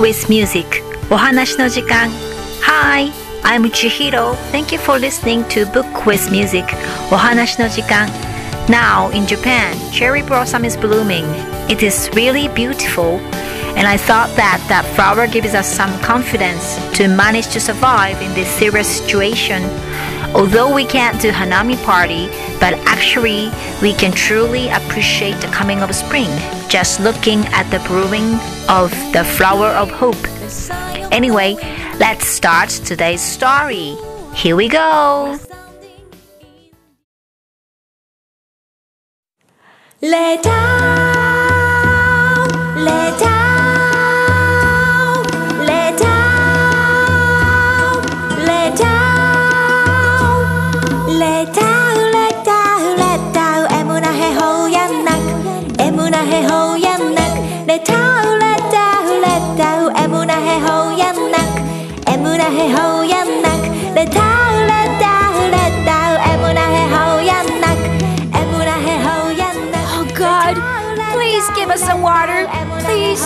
with Music お話の時間 Hi, I'm Chihiro. Thank you for listening to Book with Music お話の時間 Now in Japan, cherry blossom is blooming. It is really beautiful and I thought that that flower gives us some confidence to manage to survive in this serious situation. Although we can't do Hanami party, but actually we can truly appreciate the coming of spring just looking at the blooming of the flower of hope. Anyway, let's start today's story. Here we go. Lay us some water. Please,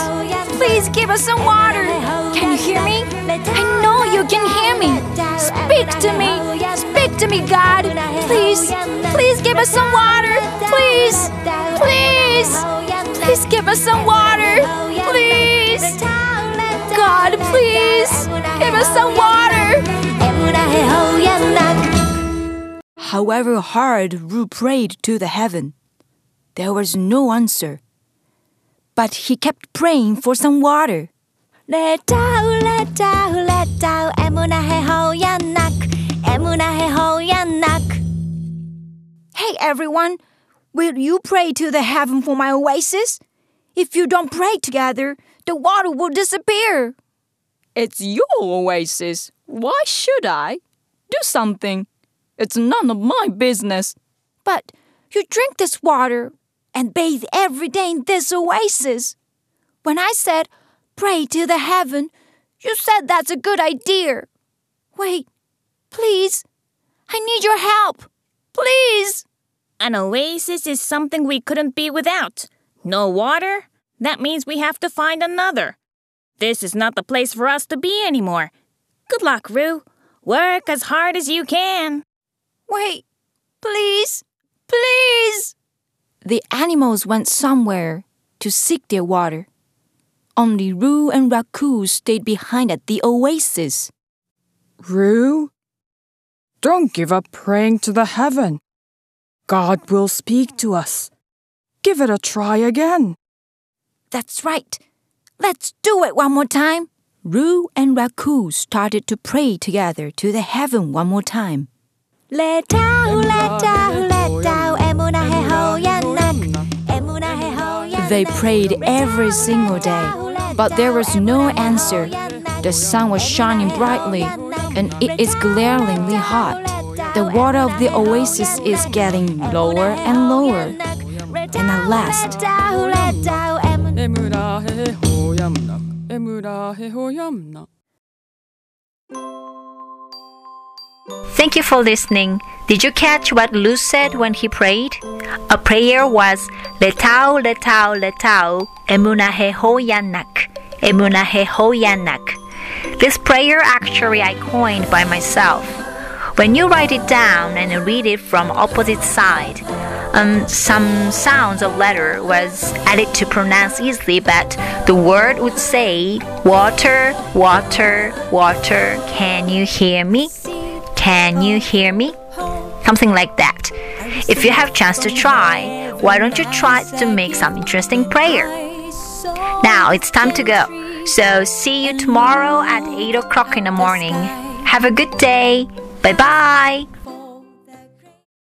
please give us some water. Can you hear me? I know you can hear me. Speak to me. Speak to me, God. Please, please give us some water. Please, please, please give us some water. Please. God, please, give us some water. However hard Lue prayed to the heaven, there was no answer. But he kept praying for some water. Let let let. Hey everyone, will you pray to the heaven for my oasis? If you don't pray together, the water will disappear. It's your oasis. Why should I? Do something. It's none of my business. But you drink this water and bathe every day in this oasis. When I said pray to the heaven, you said that's a good idea. Wait, please. I need your help. Please. An oasis is something we couldn't be without. No water? That means we have to find another. This is not the place for us to be anymore. Good luck, Lue. Work as hard as you can. Wait, please, please. The animals went somewhere to seek their water. Only Lue and Raku stayed behind at the oasis. Lue, don't give up praying to the heaven. God will speak to us. Give it a try again. That's right. Let's do it one more time. Lue and Raku started to pray together to the heaven one more time. Let down, let down, let down. They prayed every single day, but there was no answer. The sun was shining brightly, and it is glaringly hot. The water of the oasis is getting lower and lower. And at last, Thank you for listening. Did you catch what Lue said when he prayed? A prayer was Letao, letao, letao, emunahe hoyanak, emunahe hoyanak. This prayer actually I coined by myself. When you write it down and read it from opposite side, um, some sounds of letter was added to pronounce easily, but the word would say water, water, water. Can you hear me? Can you hear me? Something like that. If you have chance to try, why don't you try to make some interesting prayer? Now it's time to go. So see you tomorrow at 8 o'clock in the morning. Have a good day. Bye bye.